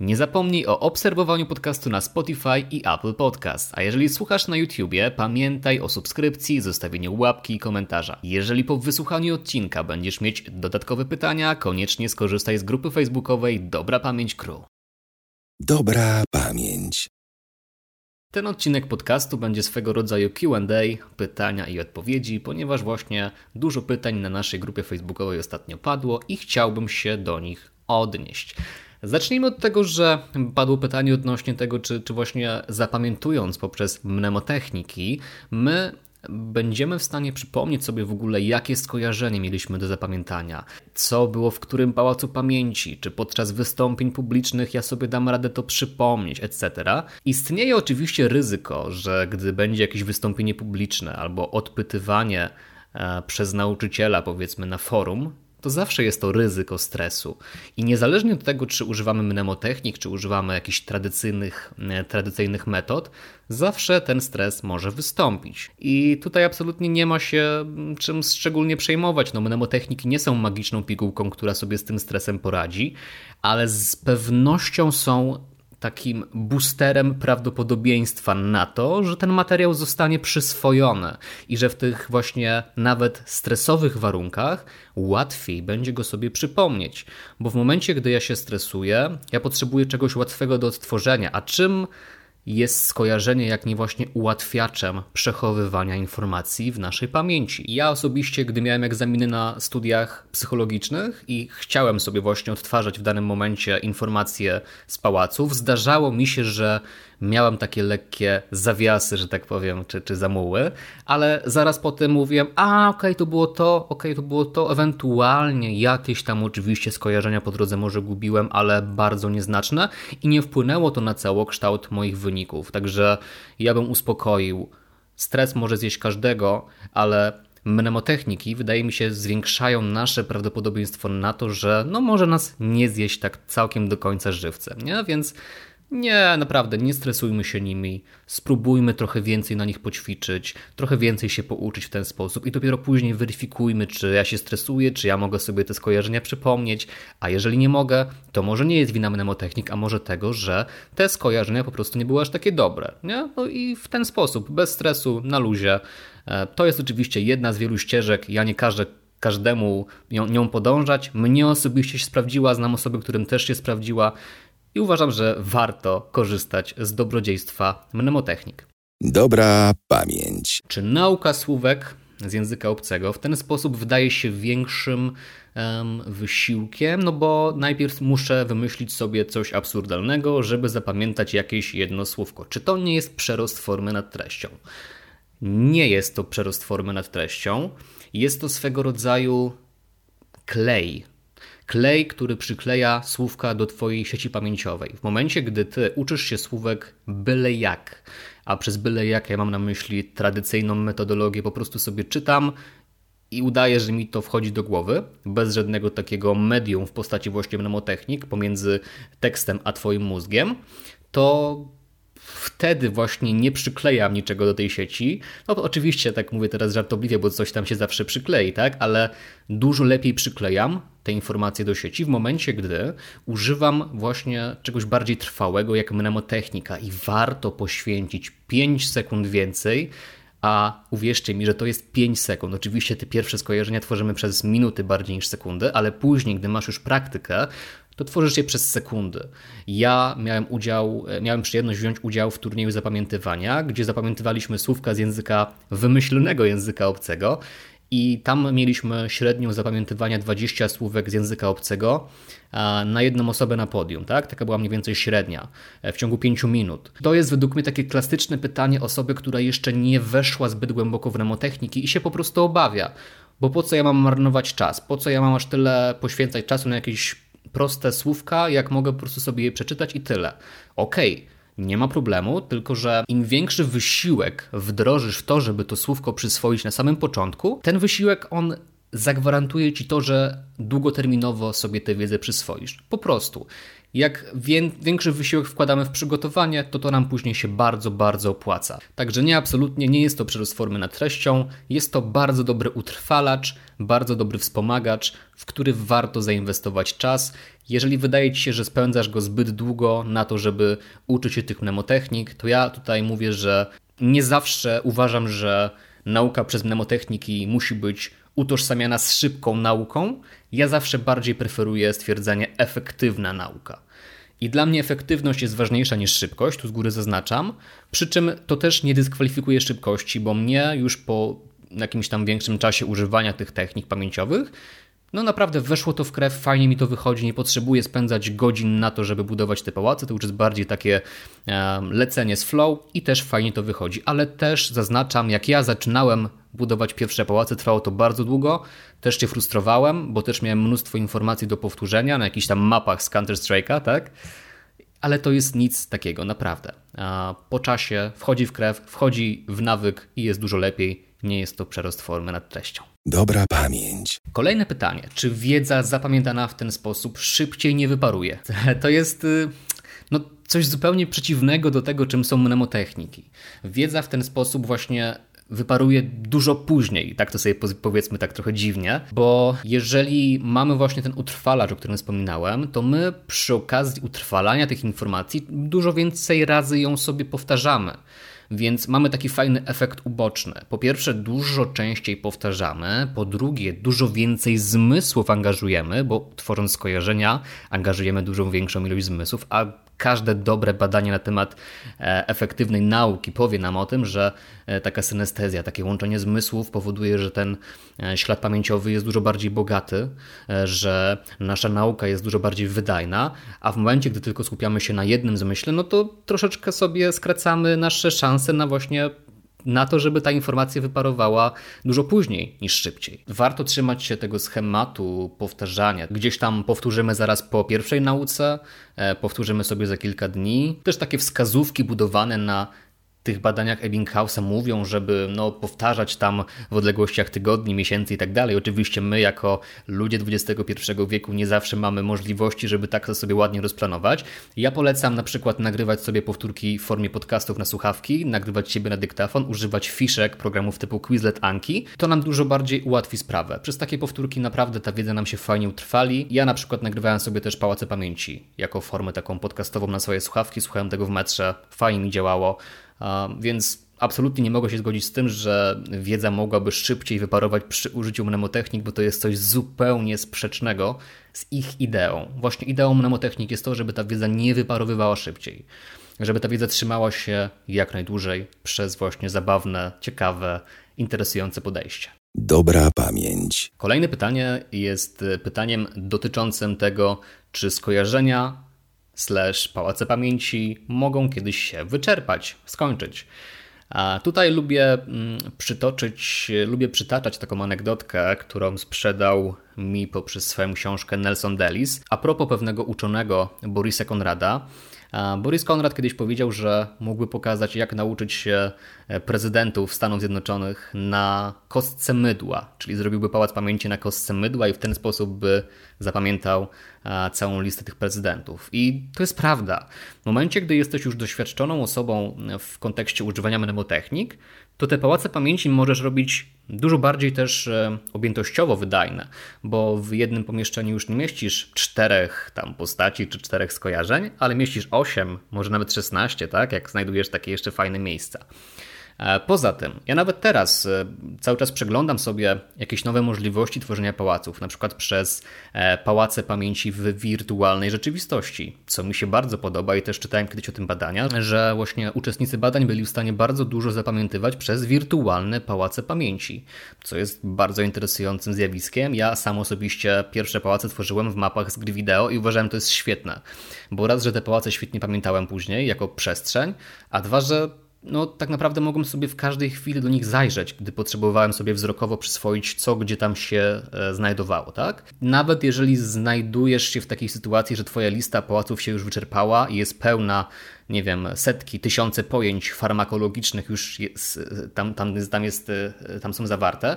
Nie zapomnij o obserwowaniu podcastu na Spotify i Apple Podcast. A jeżeli słuchasz na YouTubie, pamiętaj o subskrypcji, zostawieniu łapki i komentarza. Jeżeli po wysłuchaniu odcinka będziesz mieć dodatkowe pytania, koniecznie skorzystaj z grupy facebookowej Dobra Pamięć Crew. Dobra pamięć. Ten odcinek podcastu będzie swego rodzaju QA, pytania i odpowiedzi, ponieważ właśnie dużo pytań na naszej grupie facebookowej ostatnio padło i chciałbym się do nich odnieść. Zacznijmy od tego, że padło pytanie odnośnie tego, czy, czy właśnie zapamiętując poprzez mnemotechniki, my będziemy w stanie przypomnieć sobie w ogóle, jakie skojarzenie mieliśmy do zapamiętania, co było w którym pałacu pamięci, czy podczas wystąpień publicznych ja sobie dam radę to przypomnieć, etc. Istnieje oczywiście ryzyko, że gdy będzie jakieś wystąpienie publiczne albo odpytywanie e, przez nauczyciela, powiedzmy na forum, to zawsze jest to ryzyko stresu. I niezależnie od tego, czy używamy mnemotechnik, czy używamy jakichś tradycyjnych, e, tradycyjnych metod, zawsze ten stres może wystąpić. I tutaj absolutnie nie ma się mm, czym szczególnie przejmować. No, mnemotechniki nie są magiczną pigułką, która sobie z tym stresem poradzi, ale z pewnością są takim boosterem prawdopodobieństwa na to, że ten materiał zostanie przyswojony i że w tych właśnie nawet stresowych warunkach łatwiej będzie go sobie przypomnieć. Bo w momencie, gdy ja się stresuję, ja potrzebuję czegoś łatwego do odtworzenia, a czym jest skojarzenie jak nie właśnie ułatwiaczem przechowywania informacji w naszej pamięci. Ja osobiście, gdy miałem egzaminy na studiach psychologicznych i chciałem sobie właśnie odtwarzać w danym momencie informacje z pałaców, zdarzało mi się, że miałem takie lekkie zawiasy, że tak powiem, czy, czy zamuły, ale zaraz potem mówiłem, a okej, okay, to było to, okej, okay, to było to, ewentualnie jakieś tam oczywiście skojarzenia po drodze może gubiłem, ale bardzo nieznaczne i nie wpłynęło to na całokształt moich wyników, także ja bym uspokoił. Stres może zjeść każdego, ale mnemotechniki, wydaje mi się, zwiększają nasze prawdopodobieństwo na to, że no może nas nie zjeść tak całkiem do końca żywcem, nie? Więc nie, naprawdę, nie stresujmy się nimi. Spróbujmy trochę więcej na nich poćwiczyć, trochę więcej się pouczyć w ten sposób i dopiero później weryfikujmy, czy ja się stresuję, czy ja mogę sobie te skojarzenia przypomnieć, a jeżeli nie mogę, to może nie jest wina mnemotechnik, a może tego, że te skojarzenia po prostu nie były aż takie dobre. Nie? No i w ten sposób, bez stresu, na luzie. E, to jest oczywiście jedna z wielu ścieżek. Ja nie każę każdemu nią podążać. Mnie osobiście się sprawdziła, znam osoby, którym też się sprawdziła i uważam, że warto korzystać z dobrodziejstwa mnemotechnik. Dobra pamięć. Czy nauka słówek z języka obcego w ten sposób wydaje się większym um, wysiłkiem, no bo najpierw muszę wymyślić sobie coś absurdalnego, żeby zapamiętać jakieś jedno słówko. Czy to nie jest przerost formy nad treścią? Nie jest to przerost formy nad treścią. Jest to swego rodzaju klej klej, który przykleja słówka do Twojej sieci pamięciowej. W momencie, gdy Ty uczysz się słówek byle jak, a przez byle jak ja mam na myśli tradycyjną metodologię, po prostu sobie czytam i udaję, że mi to wchodzi do głowy, bez żadnego takiego medium w postaci właśnie mnemotechnik pomiędzy tekstem a Twoim mózgiem, to wtedy właśnie nie przyklejam niczego do tej sieci. No oczywiście, tak mówię teraz żartobliwie, bo coś tam się zawsze przyklei, tak? Ale dużo lepiej przyklejam te informacje do sieci w momencie, gdy używam właśnie czegoś bardziej trwałego jak mnemotechnika i warto poświęcić 5 sekund więcej a uwierzcie mi, że to jest 5 sekund. Oczywiście te pierwsze skojarzenia tworzymy przez minuty bardziej niż sekundy, ale później, gdy masz już praktykę, to tworzysz je przez sekundy. Ja miałem udział, miałem przyjemność wziąć udział w turnieju zapamiętywania, gdzie zapamiętywaliśmy słówka z języka wymyślonego języka obcego i tam mieliśmy średnią zapamiętywania 20 słówek z języka obcego na jedną osobę na podium, tak? Taka była mniej więcej średnia e, w ciągu 5 minut. To jest według mnie takie klasyczne pytanie osoby, która jeszcze nie weszła zbyt głęboko w mnemotechniki i się po prostu obawia. Bo po co ja mam marnować czas? Po co ja mam aż tyle poświęcać czasu na jakieś proste słówka, jak mogę po prostu sobie je przeczytać i tyle. Okej. Okay nie ma problemu, tylko że im większy wysiłek wdrożysz w to, żeby to słówko przyswoić na samym początku, ten wysiłek on zagwarantuje ci to, że długoterminowo sobie tę wiedzę przyswoisz. Po prostu. Jak większy wysiłek wkładamy w przygotowanie, to to nam później się bardzo, bardzo opłaca. Także nie, absolutnie nie jest to przerost formy nad treścią, jest to bardzo dobry utrwalacz, bardzo dobry wspomagacz, w który warto zainwestować czas. Jeżeli wydaje Ci się, że spędzasz go zbyt długo na to, żeby uczyć się tych mnemotechnik, to ja tutaj mówię, że nie zawsze uważam, że nauka przez mnemotechniki musi być utożsamiana z szybką nauką. Ja zawsze bardziej preferuję stwierdzenie efektywna nauka. I dla mnie efektywność jest ważniejsza niż szybkość, tu z góry zaznaczam. Przy czym to też nie dyskwalifikuje szybkości, bo mnie już po jakimś tam większym czasie używania tych technik pamięciowych no naprawdę weszło to w krew, fajnie mi to wychodzi, nie potrzebuję spędzać godzin na to, żeby budować te pałace, to już jest bardziej takie lecenie z flow i też fajnie to wychodzi, ale też zaznaczam, jak ja zaczynałem budować pierwsze pałace, trwało to bardzo długo, też się frustrowałem, bo też miałem mnóstwo informacji do powtórzenia na jakichś tam mapach z Counter-Strike'a, tak? Ale to jest nic takiego, naprawdę. Po czasie wchodzi w krew, wchodzi w nawyk i jest dużo lepiej. Nie jest to przerost formy nad treścią. Dobra pamięć. Kolejne pytanie. Czy wiedza zapamiętana w ten sposób szybciej nie wyparuje? To jest y, no, coś zupełnie przeciwnego do tego, czym są mnemotechniki. Wiedza w ten sposób właśnie wyparuje dużo później, tak to sobie powiedzmy tak trochę dziwnie, bo jeżeli mamy właśnie ten utrwalacz, o którym wspominałem, to my przy okazji utrwalania tych informacji dużo więcej razy ją sobie powtarzamy. Więc mamy taki fajny efekt uboczny. Po pierwsze, dużo częściej powtarzamy, po drugie, dużo więcej zmysłów angażujemy, bo tworząc skojarzenia, angażujemy dużo większą ilość zmysłów, a każde dobre badanie na temat e, efektywnej nauki powie nam o tym, że e, taka synestezja, takie łączenie zmysłów powoduje, że ten e, ślad pamięciowy jest dużo bardziej bogaty, że nasza nauka jest dużo bardziej wydajna, a w momencie, gdy tylko skupiamy się na jednym zmyśle, no to troszeczkę sobie skracamy nasze szanse na właśnie na to, żeby ta informacja wyparowała dużo później niż szybciej. Warto trzymać się tego schematu powtarzania. Gdzieś tam powtórzymy zaraz po pierwszej nauce, e, powtórzymy sobie za kilka dni. Też takie wskazówki budowane na tych badaniach Ebbinghausa mówią, żeby no, powtarzać tam w odległościach tygodni, miesięcy i tak dalej. Oczywiście my jako ludzie XXI wieku nie zawsze mamy możliwości, żeby tak to sobie ładnie rozplanować. Ja polecam na przykład nagrywać sobie powtórki w formie podcastów na słuchawki, nagrywać siebie na dyktafon, używać fiszek, programów typu Quizlet, Anki. To nam dużo bardziej ułatwi sprawę. Przez takie powtórki naprawdę ta wiedza nam się fajnie utrwali. Ja na przykład nagrywałem sobie też Pałace Pamięci jako formę taką podcastową na swoje słuchawki, słuchałem tego w metrze, fajnie mi działało. Więc absolutnie nie mogę się zgodzić z tym, że wiedza mogłaby szybciej wyparować przy użyciu mnemotechnik, bo to jest coś zupełnie sprzecznego z ich ideą. Właśnie ideą mnemotechnik jest to, żeby ta wiedza nie wyparowywała szybciej. Żeby ta wiedza trzymała się jak najdłużej przez właśnie zabawne, ciekawe, interesujące podejście. Dobra pamięć. Kolejne pytanie jest pytaniem dotyczącym tego, czy skojarzenia slash pałace pamięci mogą kiedyś się wyczerpać, skończyć. A tutaj lubię mm, przytoczyć, lubię przytaczać taką anegdotkę, którą sprzedał mi poprzez swoją książkę Nelson Delis a propos pewnego uczonego Borisa Konrada, Boris Konrad kiedyś powiedział, że mógłby pokazać, jak nauczyć się e, prezydentów Stanów Zjednoczonych na kostce mydła, czyli zrobiłby pałac pamięci na kostce mydła i w ten sposób by zapamiętał całą listę tych prezydentów. I to jest prawda. W momencie, gdy jesteś już doświadczoną osobą w kontekście używania mnemotechnik, to te pałace pamięci możesz robić dużo bardziej też e, objętościowo wydajne, bo w jednym pomieszczeniu już nie mieścisz czterech tam postaci czy czterech skojarzeń, ale mieścisz osiem, może nawet szesnaście, tak? Jak znajdujesz takie jeszcze fajne miejsca. E, poza tym, ja nawet teraz e, cały czas przeglądam sobie jakieś nowe możliwości tworzenia pałaców, na przykład przez e, pałace pamięci w wirtualnej rzeczywistości, co mi się bardzo podoba i też czytałem kiedyś o tym badania, że właśnie uczestnicy badań byli w stanie bardzo dużo zapamiętywać przez wirtualne pałace pamięci, co jest bardzo interesującym zjawiskiem. Ja sam osobiście pierwsze pałace tworzyłem w mapach z gry wideo i uważałem, to jest świetne, bo raz, że te pałace świetnie pamiętałem później jako przestrzeń, a dwa, że no, tak naprawdę mogłem sobie w każdej chwili do nich zajrzeć, gdy potrzebowałem sobie wzrokowo przyswoić, co gdzie tam się e, znajdowało, tak? Nawet jeżeli znajdujesz się w takiej sytuacji, że twoja lista pałaców się już wyczerpała i jest pełna, nie wiem, setki, tysiące pojęć farmakologicznych już jest, tam, tam, tam, jest, e, tam są zawarte,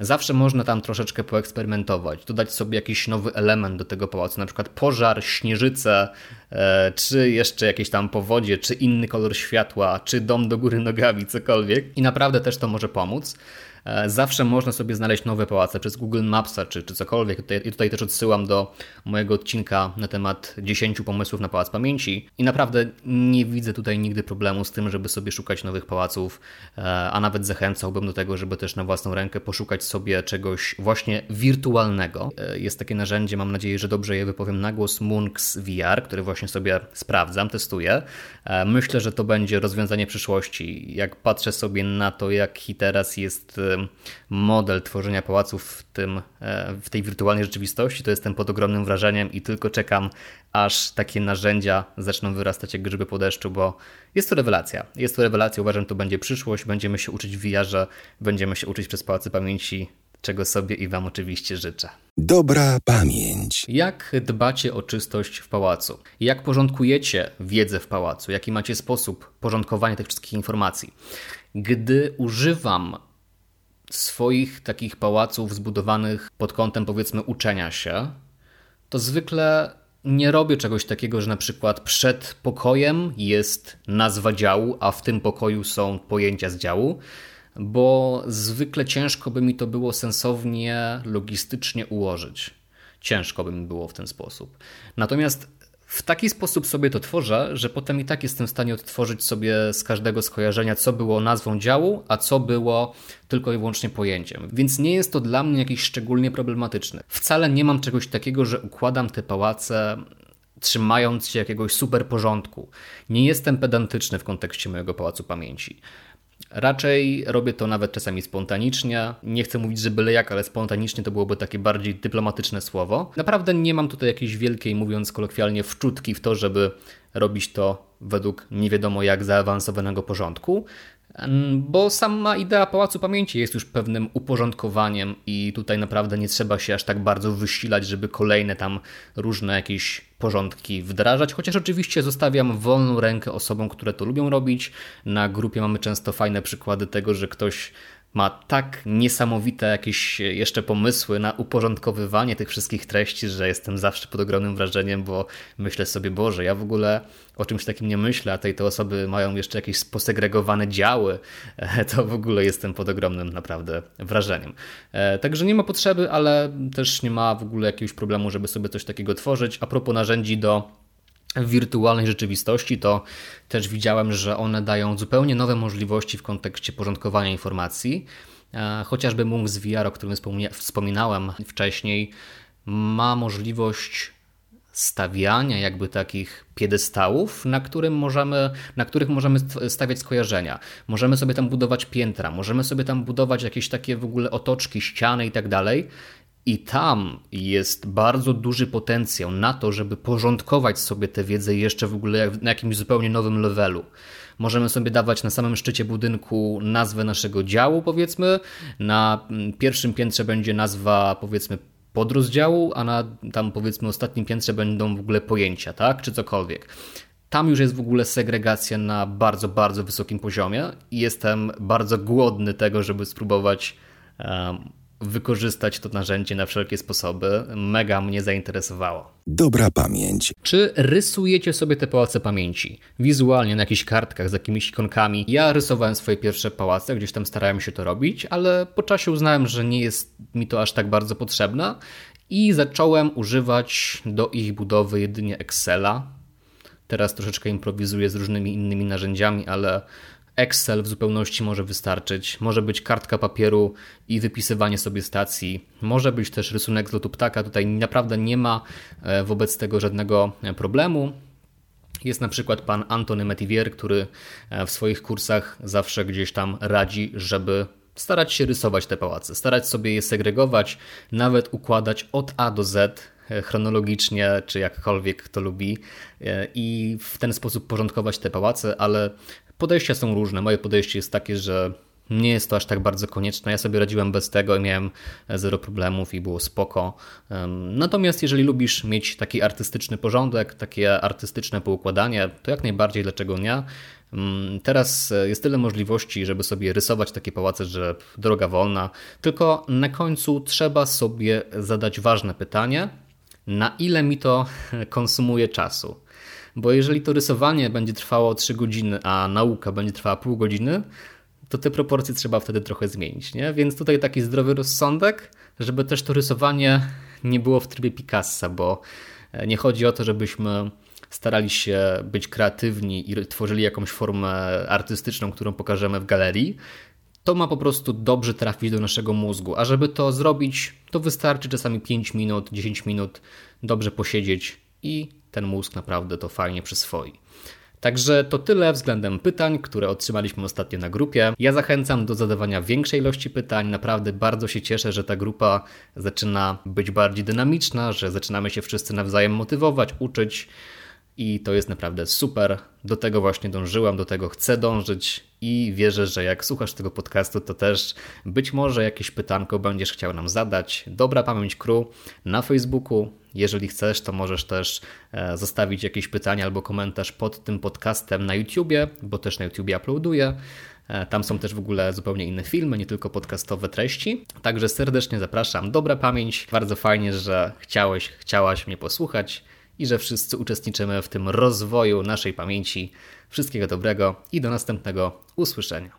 Zawsze można tam troszeczkę poeksperymentować, dodać sobie jakiś nowy element do tego pałacu, na przykład pożar, śnieżycę, e, czy jeszcze jakieś tam powodzie, czy inny kolor światła, czy dom do góry nogami, cokolwiek. I naprawdę też to może pomóc. E, zawsze można sobie znaleźć nowe pałace przez Google Mapsa czy, czy cokolwiek. Tutaj, tutaj też odsyłam do mojego odcinka na temat 10 pomysłów na pałac pamięci. I naprawdę nie widzę tutaj nigdy problemu z tym, żeby sobie szukać nowych pałaców, e, a nawet zachęcałbym do tego, żeby też na własną rękę poszukać sobie czegoś właśnie wirtualnego. E, jest takie narzędzie, mam nadzieję, że dobrze je wypowiem na głos, Munks VR, który właśnie sobie sprawdzam, testuję. Myślę, że to będzie rozwiązanie przyszłości. Jak patrzę sobie na to, jaki teraz jest model tworzenia pałaców w, tym, e, w tej wirtualnej rzeczywistości, to jestem pod ogromnym wrażeniem i tylko czekam, aż takie narzędzia zaczną wyrastać jak grzyby po deszczu, bo jest to rewelacja. Jest to rewelacja, uważam, że to będzie przyszłość. Będziemy się uczyć w VR-ze, będziemy się uczyć przez pałacy pamięci, czego sobie i Wam oczywiście życzę. Dobra pamięć. Jak dbacie o czystość w pałacu? Jak porządkujecie wiedzę w pałacu? Jaki macie sposób porządkowania tych wszystkich informacji? Gdy używam swoich takich pałaców zbudowanych pod kątem powiedzmy uczenia się, to zwykle nie robię czegoś takiego, że na przykład przed pokojem jest nazwa działu, a w tym pokoju są pojęcia z działu, bo zwykle ciężko by mi to było sensownie, logistycznie ułożyć. Ciężko by mi było w ten sposób. Natomiast w taki sposób sobie to tworzę, że potem i tak jestem w stanie odtworzyć sobie z każdego skojarzenia, co było nazwą działu, a co było tylko i wyłącznie pojęciem. Więc nie jest to dla mnie jakiś szczególnie problematyczne. Wcale nie mam czegoś takiego, że układam te pałace trzymając się jakiegoś super porządku. Nie jestem pedantyczny w kontekście mojego pałacu pamięci. Raczej robię to nawet czasami spontanicznie. Nie chcę mówić, że byle jak, ale spontanicznie to byłoby takie bardziej dyplomatyczne słowo. Naprawdę nie mam tutaj jakiejś wielkiej, mówiąc kolokwialnie, wczutki w to, żeby robić to według nie wiadomo jak zaawansowanego porządku bo sama idea Pałacu Pamięci jest już pewnym uporządkowaniem i tutaj naprawdę nie trzeba się aż tak bardzo wysilać, żeby kolejne tam różne jakieś porządki wdrażać, chociaż oczywiście zostawiam wolną rękę osobom, które to lubią robić. Na grupie mamy często fajne przykłady tego, że ktoś ma tak niesamowite jakieś jeszcze pomysły na uporządkowywanie tych wszystkich treści, że jestem zawsze pod ogromnym wrażeniem, bo myślę sobie, Boże, ja w ogóle o czymś takim nie myślę, a tej te osoby mają jeszcze jakieś posegregowane działy, to w ogóle jestem pod ogromnym naprawdę wrażeniem. E, także nie ma potrzeby, ale też nie ma w ogóle jakiegoś problemu, żeby sobie coś takiego tworzyć. A propos narzędzi do w wirtualnej rzeczywistości, to też widziałem, że one dają zupełnie nowe możliwości w kontekście porządkowania informacji. E, chociażby Munks VR, o którym wspominałem wcześniej, ma możliwość stawiania jakby takich piedestałów, na, którym możemy, na których możemy stawiać skojarzenia. Możemy sobie tam budować piętra, możemy sobie tam budować jakieś takie w ogóle otoczki, ściany i tak dalej. I tam jest bardzo duży potencjał na to, żeby porządkować sobie tę wiedzę jeszcze w ogóle na jakimś zupełnie nowym levelu. Możemy sobie dawać na samym szczycie budynku nazwę naszego działu, powiedzmy. Na mm, pierwszym piętrze będzie nazwa, powiedzmy, podrozdziału, a na tam powiedzmy ostatnim piętrze będą w ogóle pojęcia, tak? Czy cokolwiek. Tam już jest w ogóle segregacja na bardzo, bardzo wysokim poziomie i jestem bardzo głodny tego, żeby spróbować um, wykorzystać to narzędzie na wszelkie sposoby. Mega mnie zainteresowało. Dobra pamięć. Czy rysujecie sobie te pałace pamięci? Wizualnie na jakichś kartkach z jakimiś ikonkami. Ja rysowałem swoje pierwsze pałace, gdzieś tam starałem się to robić, ale po czasie uznałem, że nie jest mi to aż tak bardzo potrzebne i zacząłem używać do ich budowy jedynie Excela. Teraz troszeczkę improwizuję z różnymi innymi narzędziami, ale Excel w zupełności może wystarczyć. Może być kartka papieru i wypisywanie sobie stacji. Może być też rysunek z lotu ptaka. Tutaj naprawdę nie ma e, wobec tego żadnego e, problemu. Jest na przykład pan Antony Metivier, który e, w swoich kursach zawsze gdzieś tam radzi, żeby starać się rysować te pałace, starać sobie je segregować, nawet układać od A do Z chronologicznie, czy jakkolwiek kto lubi, i w ten sposób porządkować te pałace, ale Podejścia są różne. Moje podejście jest takie, że nie jest to aż tak bardzo konieczne. Ja sobie radziłem bez tego i miałem zero problemów i było spoko. Natomiast jeżeli lubisz mieć taki artystyczny porządek, takie artystyczne poukładanie, to jak najbardziej dlaczego nie? Teraz jest tyle możliwości, żeby sobie rysować takie pałace, że droga wolna, tylko na końcu trzeba sobie zadać ważne pytanie, na ile mi to konsumuje czasu. Bo jeżeli to rysowanie będzie trwało 3 godziny, a nauka będzie trwała pół godziny, to te proporcje trzeba wtedy trochę zmienić. Nie? Więc tutaj taki zdrowy rozsądek, żeby też to rysowanie nie było w trybie Picassa, bo e, nie chodzi o to, żebyśmy starali się być kreatywni i tworzyli jakąś formę artystyczną, którą pokażemy w galerii. To ma po prostu dobrze trafić do naszego mózgu, a żeby to zrobić, to wystarczy czasami 5 minut, 10 minut dobrze posiedzieć i ten mózg naprawdę to fajnie przyswoi. Także to tyle względem pytań, które otrzymaliśmy ostatnio na grupie. Ja zachęcam do zadawania większej ilości pytań. Naprawdę bardzo się cieszę, że ta grupa zaczyna być bardziej dynamiczna, że zaczynamy się wszyscy nawzajem motywować, uczyć i to jest naprawdę super. Do tego właśnie dążyłam, do tego chcę dążyć i wierzę, że jak słuchasz tego podcastu, to też być może jakieś pytanko będziesz chciał nam zadać. Dobra Pamięć Crew na Facebooku. Jeżeli chcesz, to możesz też e, zostawić jakieś pytania albo komentarz pod tym podcastem na YouTubie, bo też na YouTubie uploaduję. E, tam są też w ogóle zupełnie inne filmy, nie tylko podcastowe treści. Także serdecznie zapraszam. Dobra pamięć. Bardzo fajnie, że chciałeś, chciałaś mnie posłuchać i że wszyscy uczestniczymy w tym rozwoju naszej pamięci. Wszystkiego dobrego i do następnego usłyszenia.